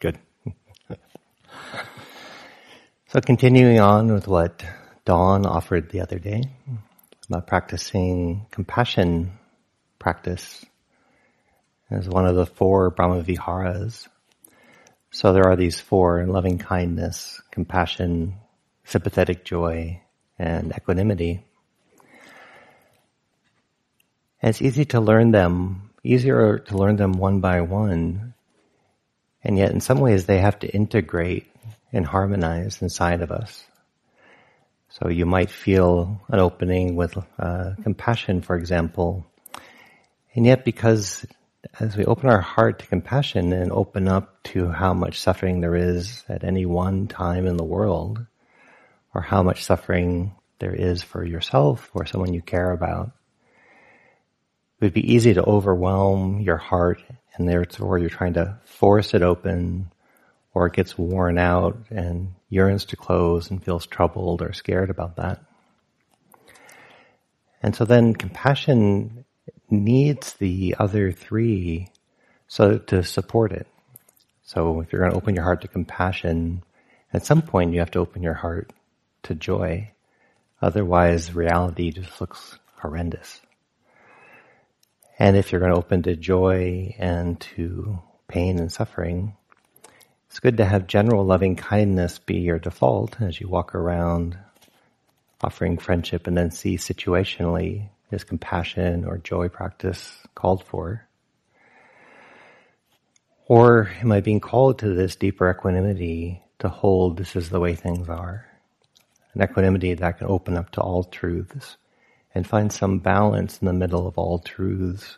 Good. so continuing on with what Dawn offered the other day about practicing compassion practice as one of the four Brahma Viharas. So there are these four loving kindness, compassion, sympathetic joy, and equanimity. And it's easy to learn them, easier to learn them one by one and yet, in some ways, they have to integrate and harmonize inside of us. So you might feel an opening with uh, compassion, for example. And yet, because as we open our heart to compassion and open up to how much suffering there is at any one time in the world, or how much suffering there is for yourself or someone you care about, it would be easy to overwhelm your heart and therefore you're trying to force it open or it gets worn out and yearns to close and feels troubled or scared about that. And so then compassion needs the other three so to support it. So if you're going to open your heart to compassion, at some point you have to open your heart to joy. Otherwise reality just looks horrendous. And if you're going to open to joy and to pain and suffering, it's good to have general loving kindness be your default as you walk around offering friendship and then see situationally is compassion or joy practice called for? Or am I being called to this deeper equanimity to hold this is the way things are? An equanimity that can open up to all truths and find some balance in the middle of all truths,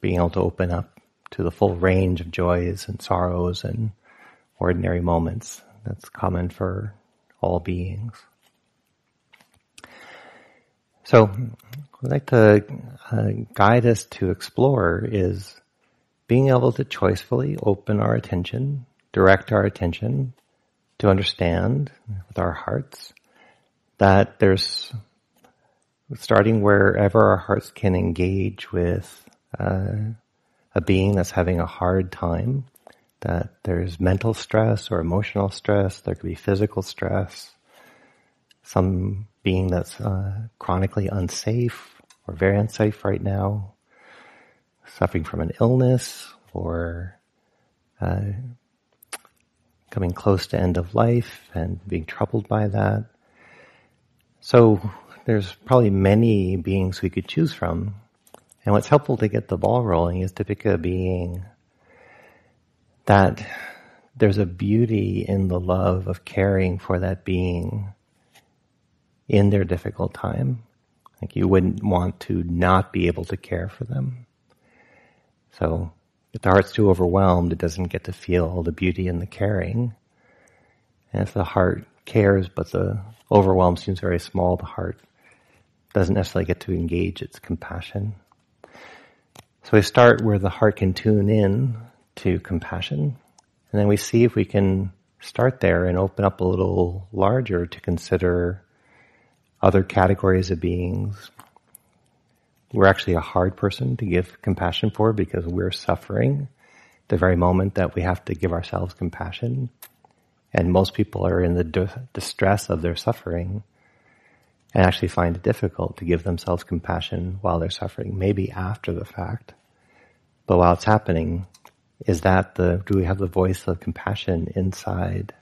being able to open up to the full range of joys and sorrows and ordinary moments that's common for all beings. So, what I'd like to uh, guide us to explore is being able to choicefully open our attention, direct our attention to understand with our hearts that there's starting wherever our hearts can engage with uh, a being that's having a hard time, that there's mental stress or emotional stress, there could be physical stress, some being that's uh, chronically unsafe or very unsafe right now, suffering from an illness or uh, coming close to end of life and being troubled by that. So there's probably many beings we could choose from. And what's helpful to get the ball rolling is to pick a being that there's a beauty in the love of caring for that being in their difficult time. Like you wouldn't want to not be able to care for them. So if the heart's too overwhelmed, it doesn't get to feel the beauty in the caring. And if the heart cares, but the overwhelm seems very small, the heart doesn't necessarily get to engage its compassion. So we start where the heart can tune in to compassion, and then we see if we can start there and open up a little larger to consider other categories of beings. We're actually a hard person to give compassion for because we're suffering the very moment that we have to give ourselves compassion. And most people are in the distress of their suffering and actually find it difficult to give themselves compassion while they're suffering, maybe after the fact. But while it's happening, is that the, do we have the voice of compassion inside?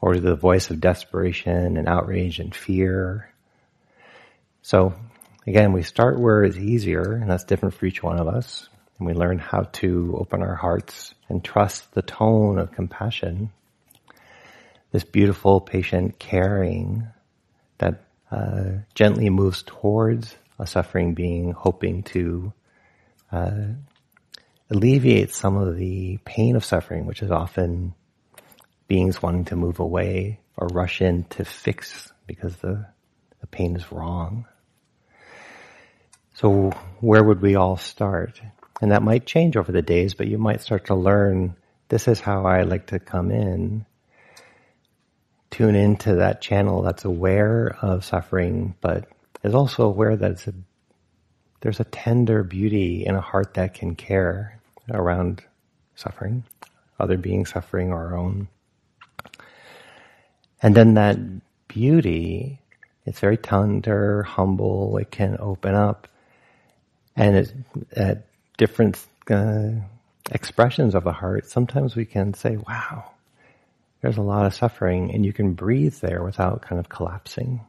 Or the voice of desperation and outrage and fear? So again, we start where it's easier, and that's different for each one of us. And we learn how to open our hearts and trust the tone of compassion. This beautiful, patient caring that uh, gently moves towards a suffering being, hoping to uh, alleviate some of the pain of suffering, which is often beings wanting to move away or rush in to fix because the, the pain is wrong. So where would we all start? And that might change over the days, but you might start to learn this is how I like to come in tune into that channel that's aware of suffering, but is also aware that a, there's a tender beauty in a heart that can care around suffering, other beings suffering our own. And then that beauty, it's very tender, humble, it can open up. And it, at different uh, expressions of the heart, sometimes we can say, wow, there's a lot of suffering, and you can breathe there without kind of collapsing.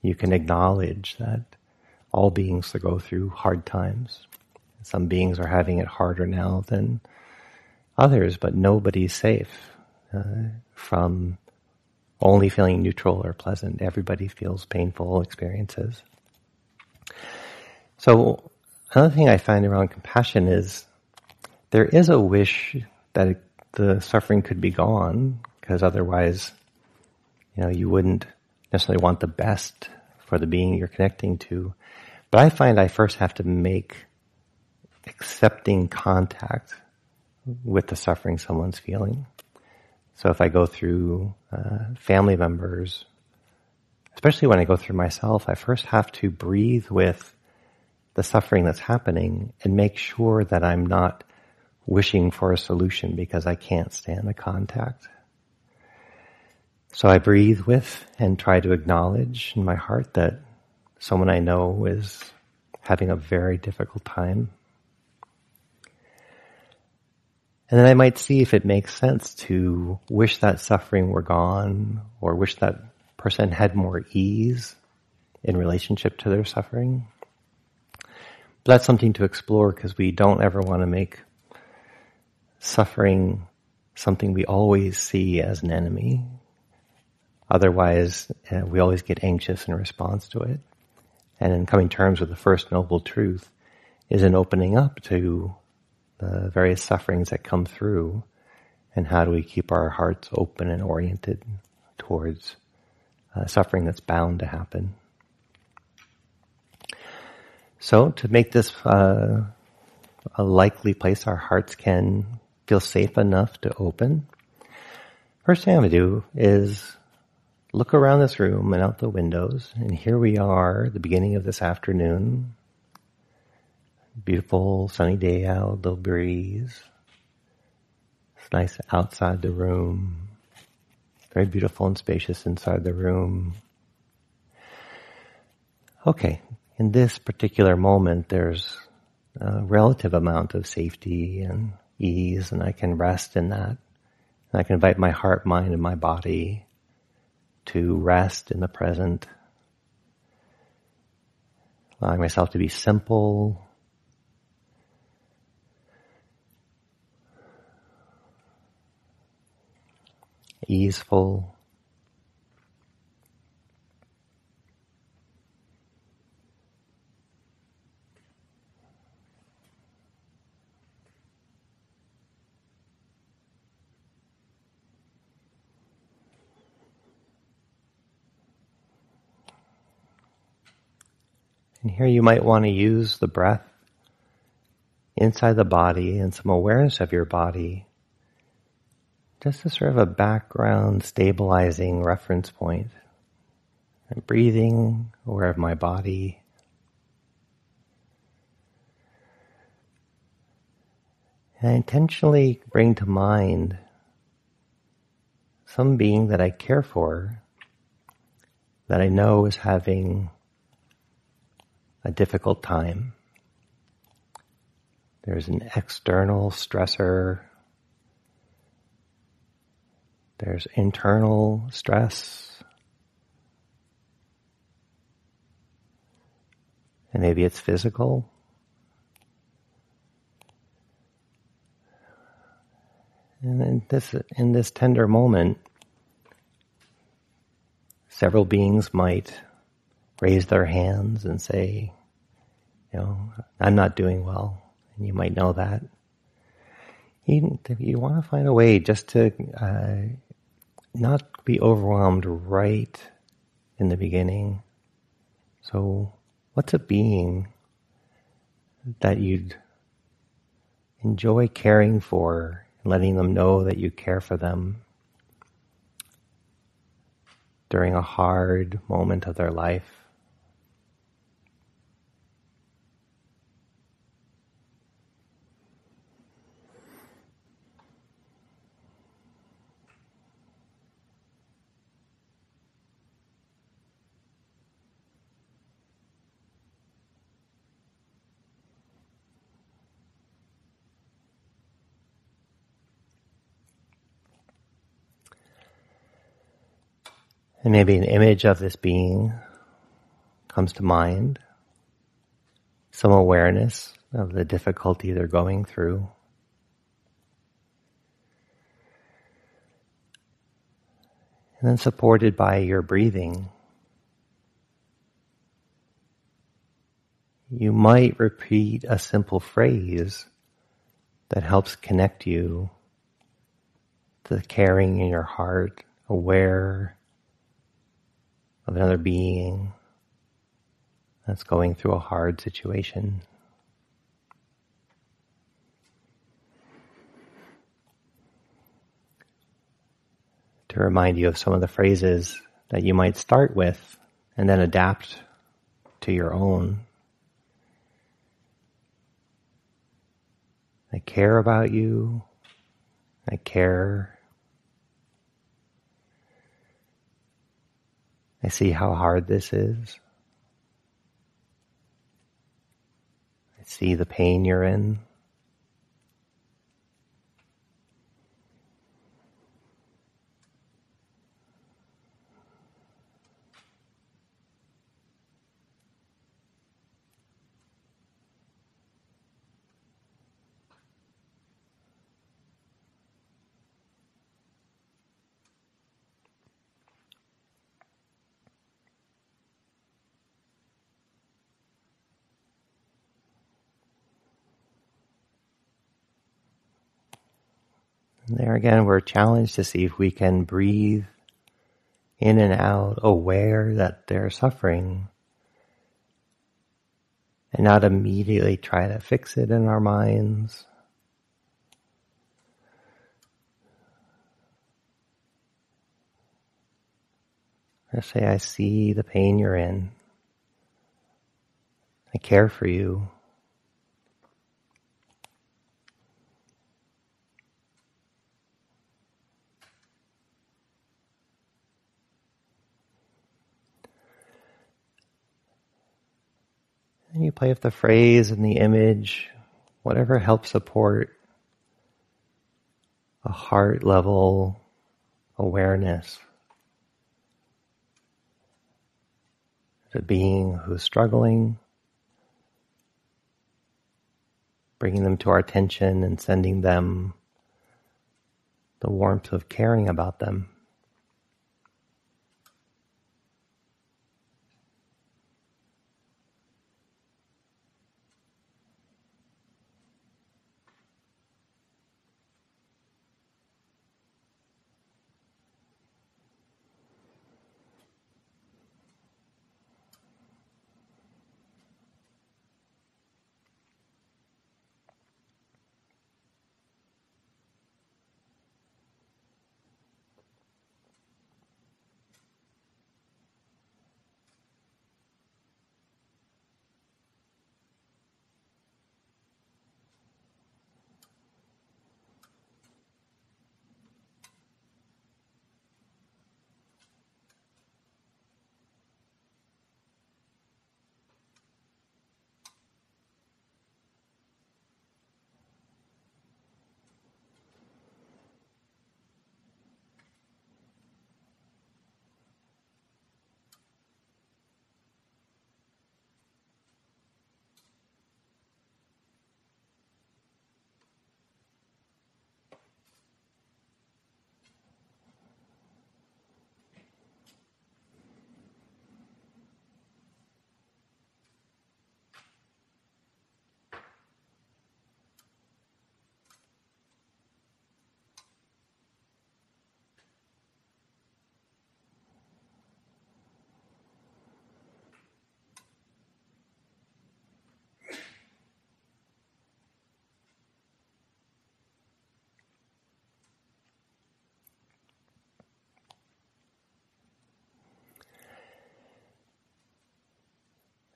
You can acknowledge that all beings go through hard times. Some beings are having it harder now than others, but nobody's safe uh, from only feeling neutral or pleasant. Everybody feels painful experiences. So another thing I find around compassion is there is a wish that it, the suffering could be gone because otherwise, you know, you wouldn't necessarily want the best for the being you're connecting to. But I find I first have to make accepting contact with the suffering someone's feeling. So if I go through uh, family members, especially when I go through myself, I first have to breathe with the suffering that's happening and make sure that I'm not wishing for a solution because I can't stand the contact. So I breathe with and try to acknowledge in my heart that someone I know is having a very difficult time. And then I might see if it makes sense to wish that suffering were gone or wish that person had more ease in relationship to their suffering. But that's something to explore because we don't ever want to make suffering something we always see as an enemy. Otherwise, uh, we always get anxious in response to it. And in coming terms with the first noble truth is in opening up to the various sufferings that come through and how do we keep our hearts open and oriented towards uh, suffering that's bound to happen. So to make this uh, a likely place our hearts can feel safe enough to open, first thing I'm going to do is look around this room and out the windows, and here we are, the beginning of this afternoon. Beautiful sunny day out, little breeze. It's nice outside the room. Very beautiful and spacious inside the room. Okay, in this particular moment, there's a relative amount of safety and ease, and I can rest in that. And I can invite my heart, mind, and my body to rest in the present, allowing myself to be simple, easeful, And here you might want to use the breath inside the body and some awareness of your body just as sort of a background stabilizing reference point. I'm breathing, aware of my body. And I intentionally bring to mind some being that I care for, that I know is having a difficult time. There's an external stressor. There's internal stress. And maybe it's physical. And in this, in this tender moment, several beings might raise their hands and say, you know, I'm not doing well. And you might know that. You, you want to find a way just to uh, not be overwhelmed right in the beginning. So, what's a being that you'd enjoy caring for, and letting them know that you care for them during a hard moment of their life? And maybe an image of this being comes to mind, some awareness of the difficulty they're going through. And then supported by your breathing, you might repeat a simple phrase that helps connect you to the caring in your heart, aware of another being that's going through a hard situation. To remind you of some of the phrases that you might start with and then adapt to your own. I care about you. I care. I see how hard this is. I see the pain you're in. And there again, we're challenged to see if we can breathe in and out, aware that they're suffering, and not immediately try to fix it in our minds. Or say, I see the pain you're in. I care for you. And you play with the phrase and the image, whatever helps support a heart level awareness. The being who's struggling, bringing them to our attention and sending them the warmth of caring about them.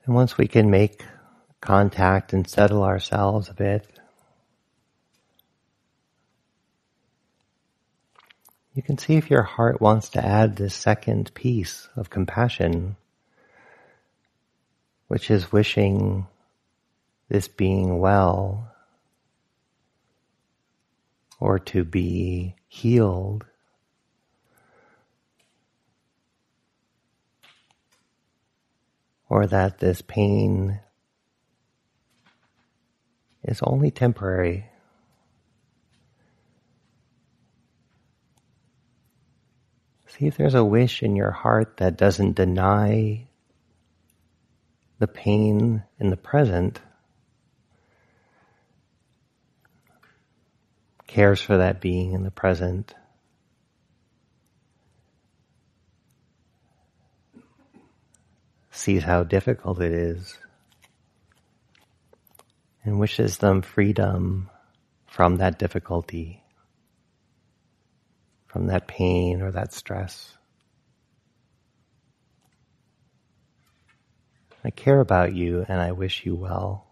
And once we can make contact and settle ourselves a bit, you can see if your heart wants to add this second piece of compassion, which is wishing this being well or to be healed or that this pain is only temporary. See if there's a wish in your heart that doesn't deny the pain in the present, cares for that being in the present. Sees how difficult it is and wishes them freedom from that difficulty, from that pain or that stress. I care about you and I wish you well.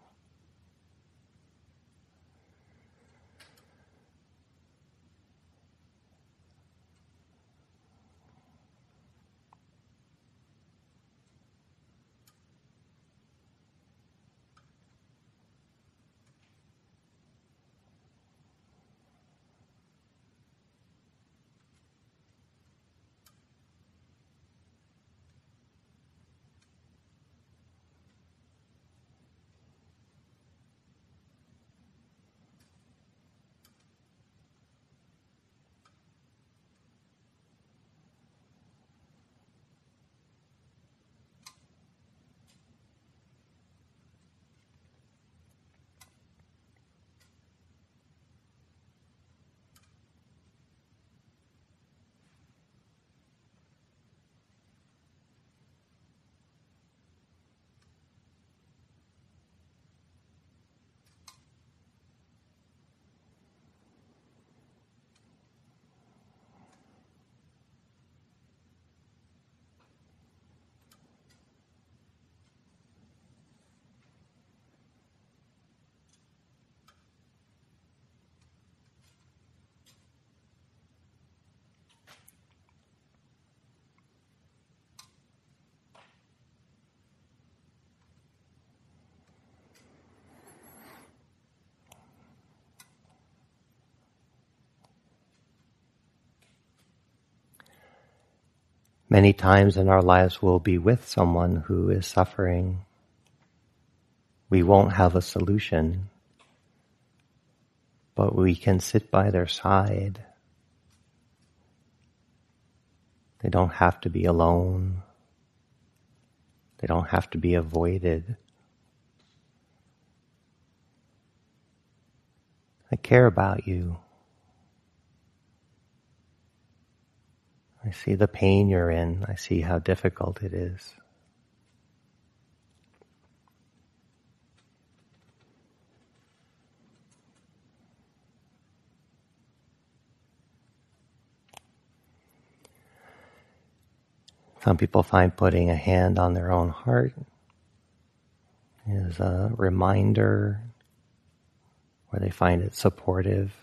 Many times in our lives we'll be with someone who is suffering. We won't have a solution, but we can sit by their side. They don't have to be alone. They don't have to be avoided. I care about you. I see the pain you're in. I see how difficult it is. Some people find putting a hand on their own heart is a reminder where they find it supportive.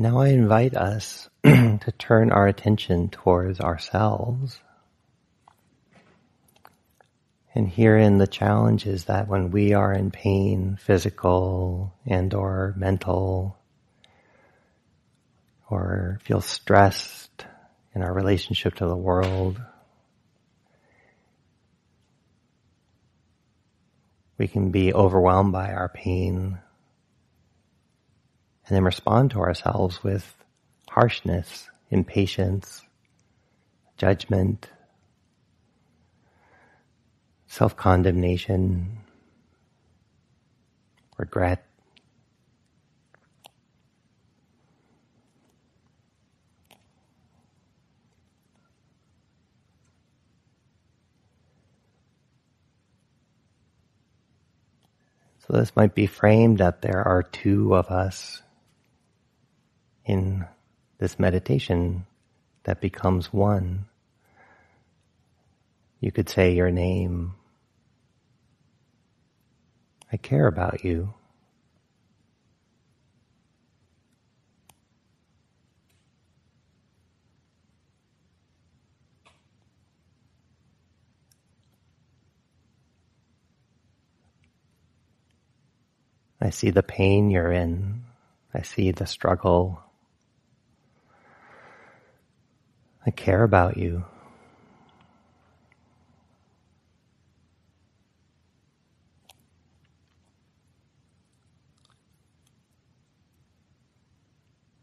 Now I invite us to turn our attention towards ourselves. And herein the challenge is that when we are in pain, physical and or mental, or feel stressed in our relationship to the world, we can be overwhelmed by our pain, and then respond to ourselves with harshness, impatience, judgment, self condemnation, regret. So this might be framed that there are two of us in this meditation that becomes one. You could say your name. I care about you. I see the pain you're in. I see the struggle. I care about you.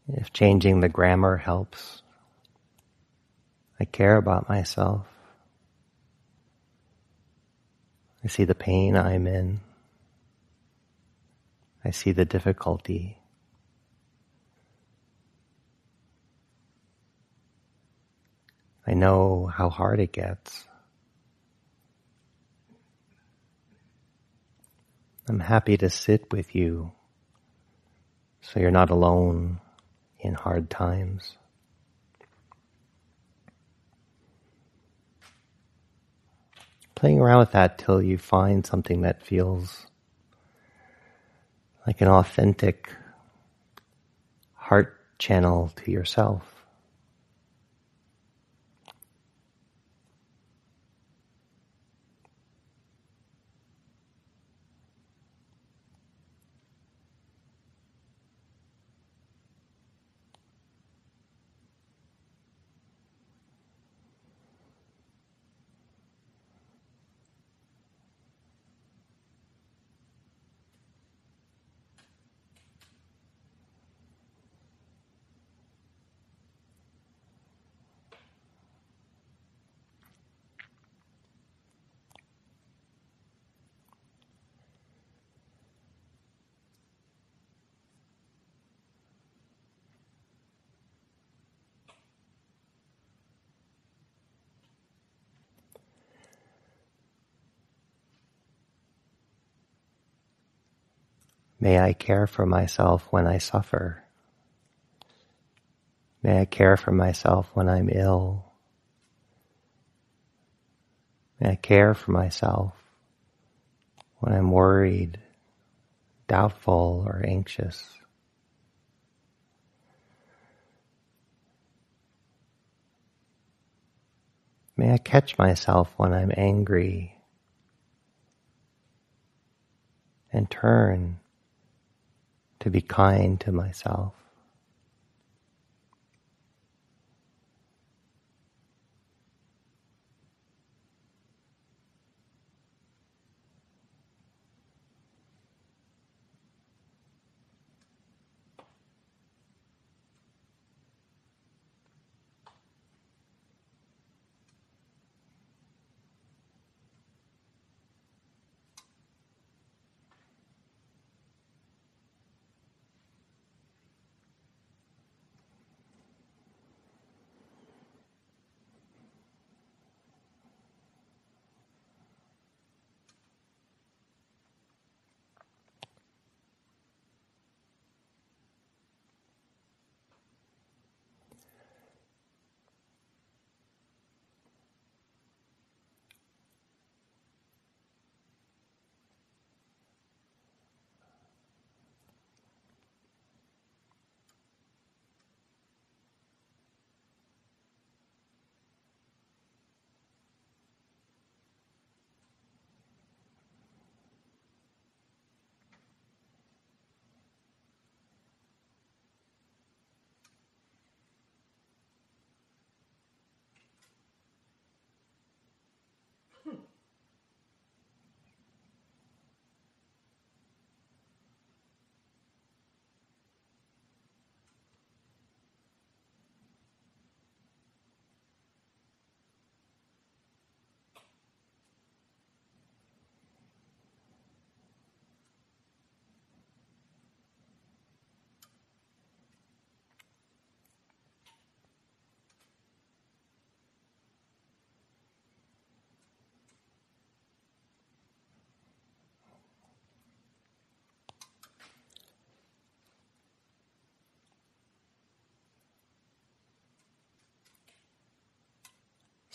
If changing the grammar helps, I care about myself. I see the pain I'm in. I see the difficulty. I know how hard it gets. I'm happy to sit with you so you're not alone in hard times. Playing around with that till you find something that feels like an authentic heart channel to yourself. May I care for myself when I suffer. May I care for myself when I'm ill. May I care for myself when I'm worried, doubtful, or anxious. May I catch myself when I'm angry and turn to be kind to myself.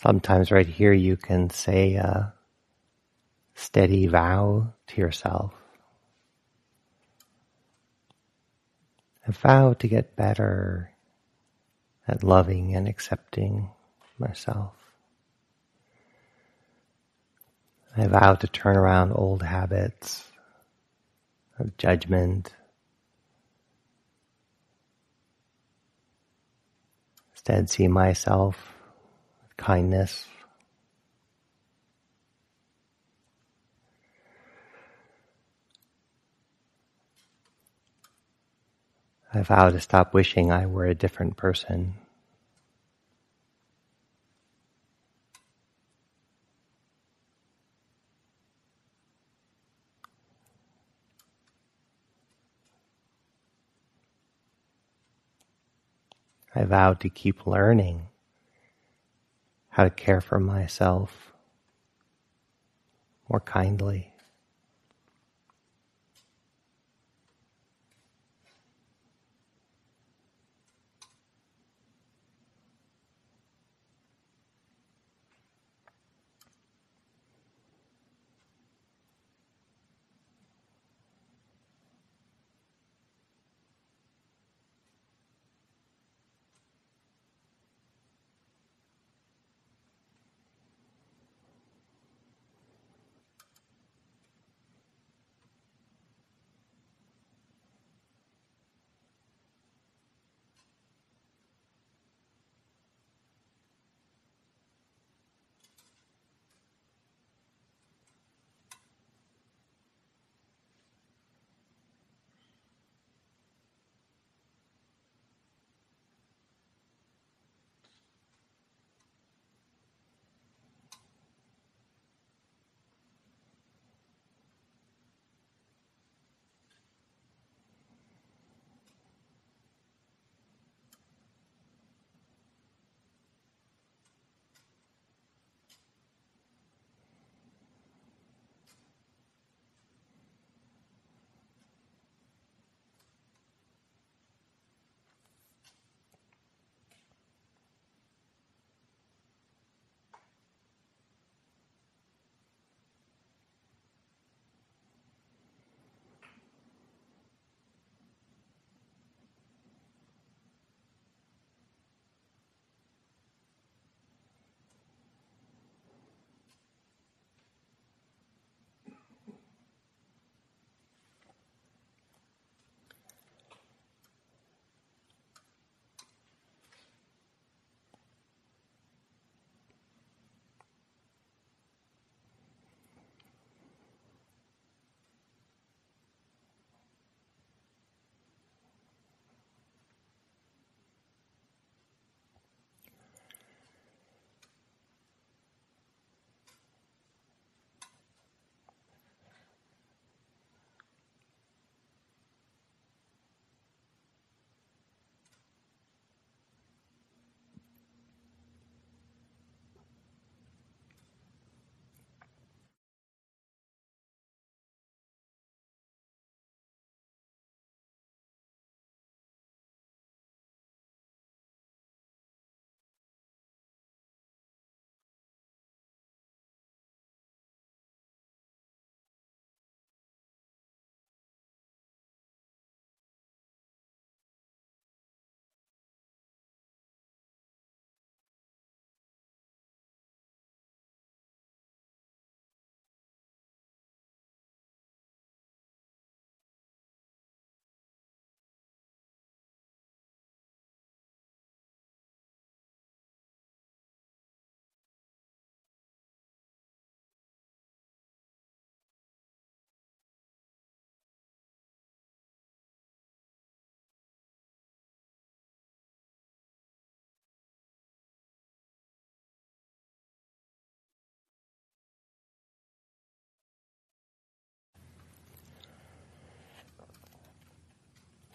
Sometimes right here you can say a steady vow to yourself. A vow to get better at loving and accepting myself. I vow to turn around old habits of judgment, instead see myself kindness. I vow to stop wishing I were a different person. I vow to keep learning how to care for myself more kindly.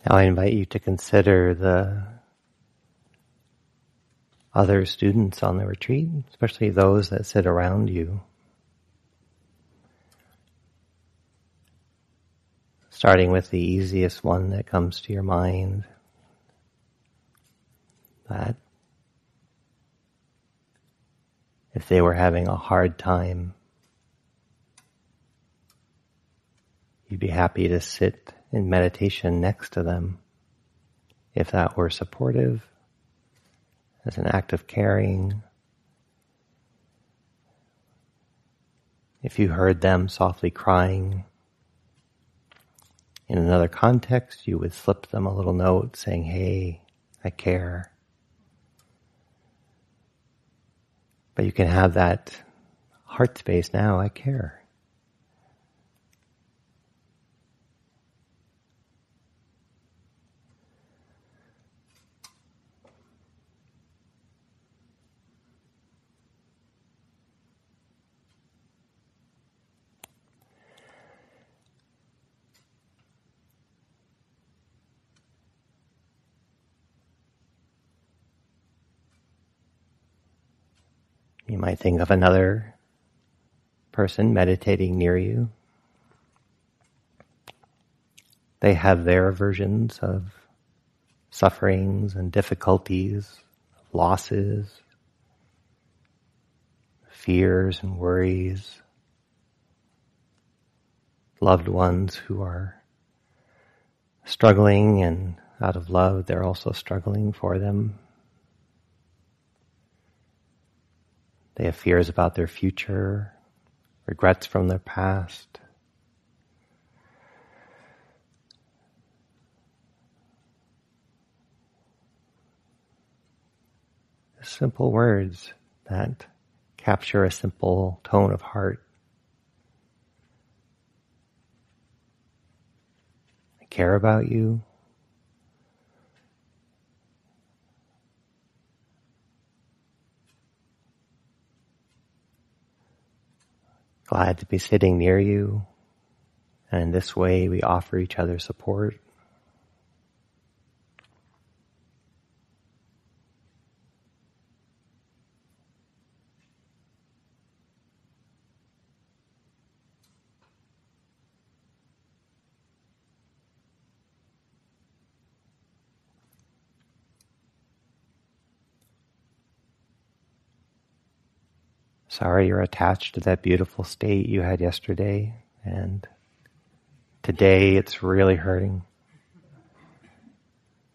Now I invite you to consider the other students on the retreat, especially those that sit around you. Starting with the easiest one that comes to your mind. That if they were having a hard time, you'd be happy to sit in meditation next to them if that were supportive, as an act of caring. If you heard them softly crying, in another context, you would slip them a little note saying, Hey, I care. But you can have that heart space now, I care. You might think of another person meditating near you. They have their versions of sufferings and difficulties, losses, fears and worries, loved ones who are struggling and out of love, they're also struggling for them. They have fears about their future, regrets from their past. Simple words that capture a simple tone of heart. I care about you. Glad to be sitting near you. And in this way, we offer each other support. Sorry you're attached to that beautiful state you had yesterday, and today it's really hurting.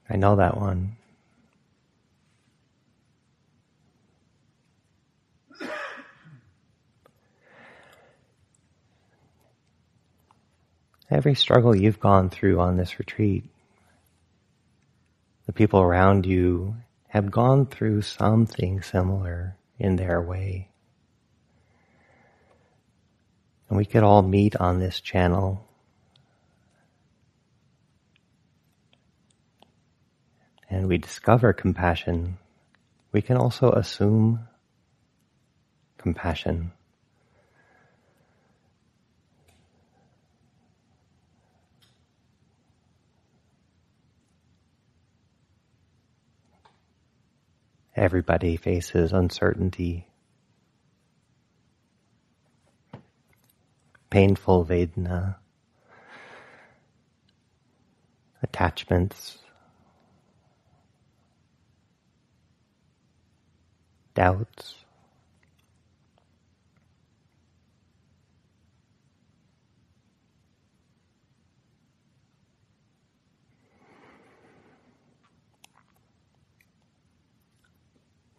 I know that one. Every struggle you've gone through on this retreat, the people around you have gone through something similar in their way. And we could all meet on this channel. And we discover compassion. We can also assume compassion. Everybody faces uncertainty. Painful Vedana, attachments, doubts.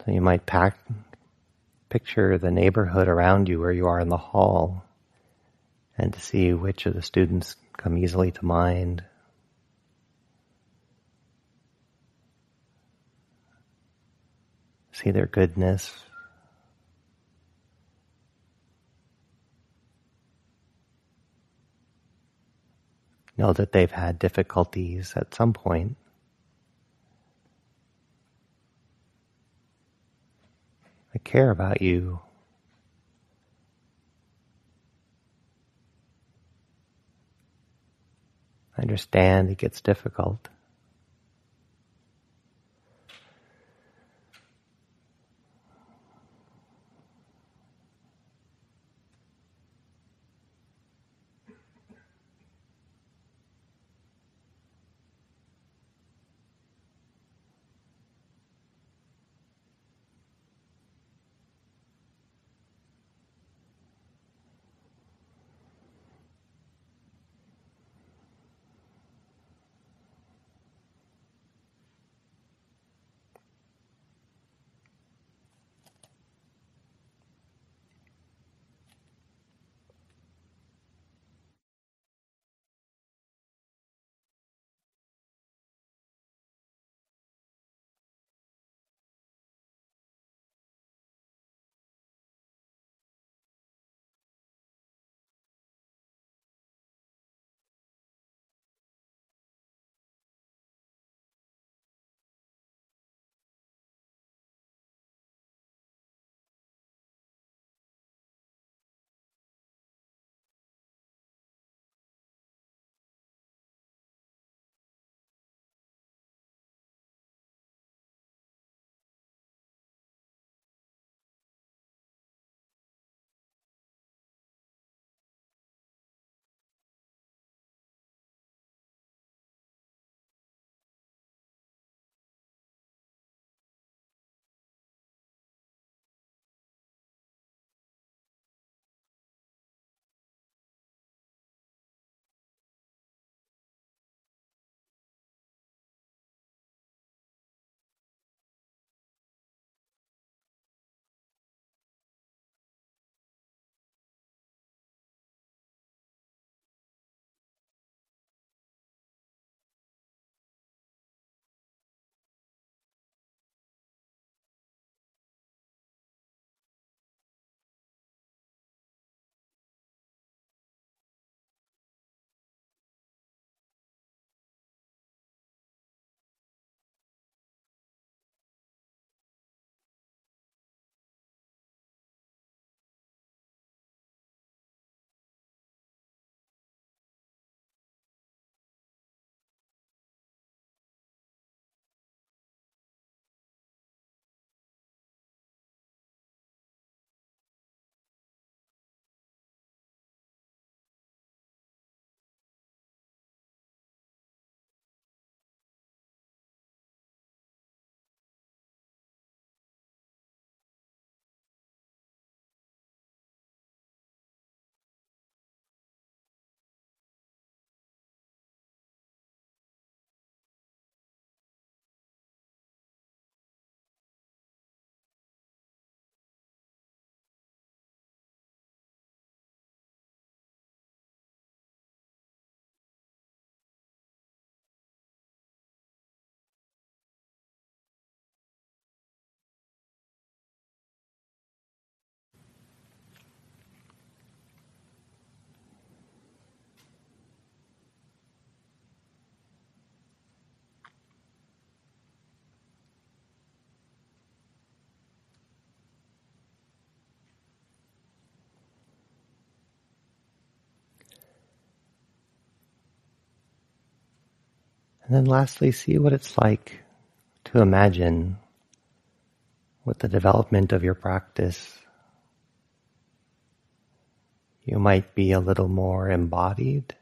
So you might pack, picture the neighborhood around you where you are in the hall and to see which of the students come easily to mind. See their goodness. Know that they've had difficulties at some point. I care about you. I understand it gets difficult. And then lastly, see what it's like to imagine with the development of your practice. You might be a little more embodied.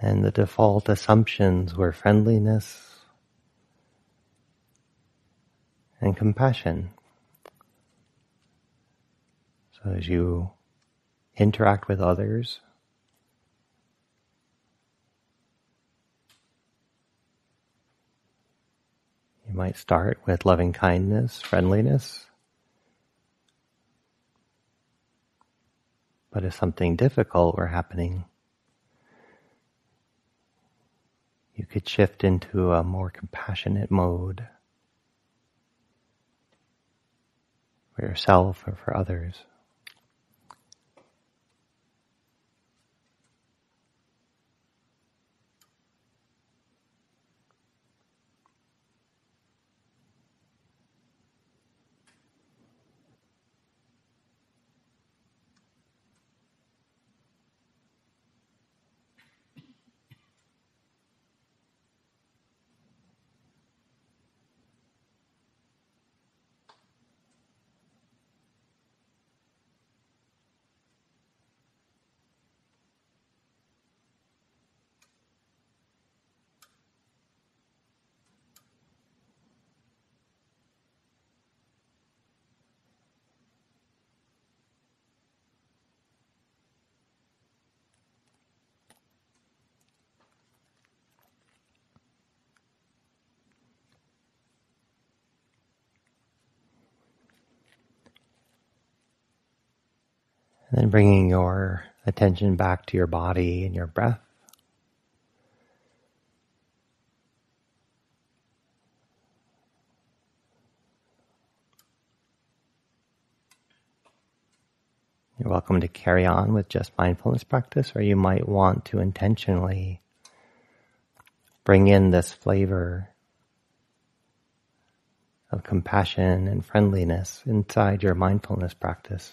And the default assumptions were friendliness and compassion. So as you interact with others, You might start with loving kindness, friendliness. But if something difficult were happening, you could shift into a more compassionate mode for yourself or for others. And then bringing your attention back to your body and your breath. You're welcome to carry on with just mindfulness practice, or you might want to intentionally bring in this flavor of compassion and friendliness inside your mindfulness practice.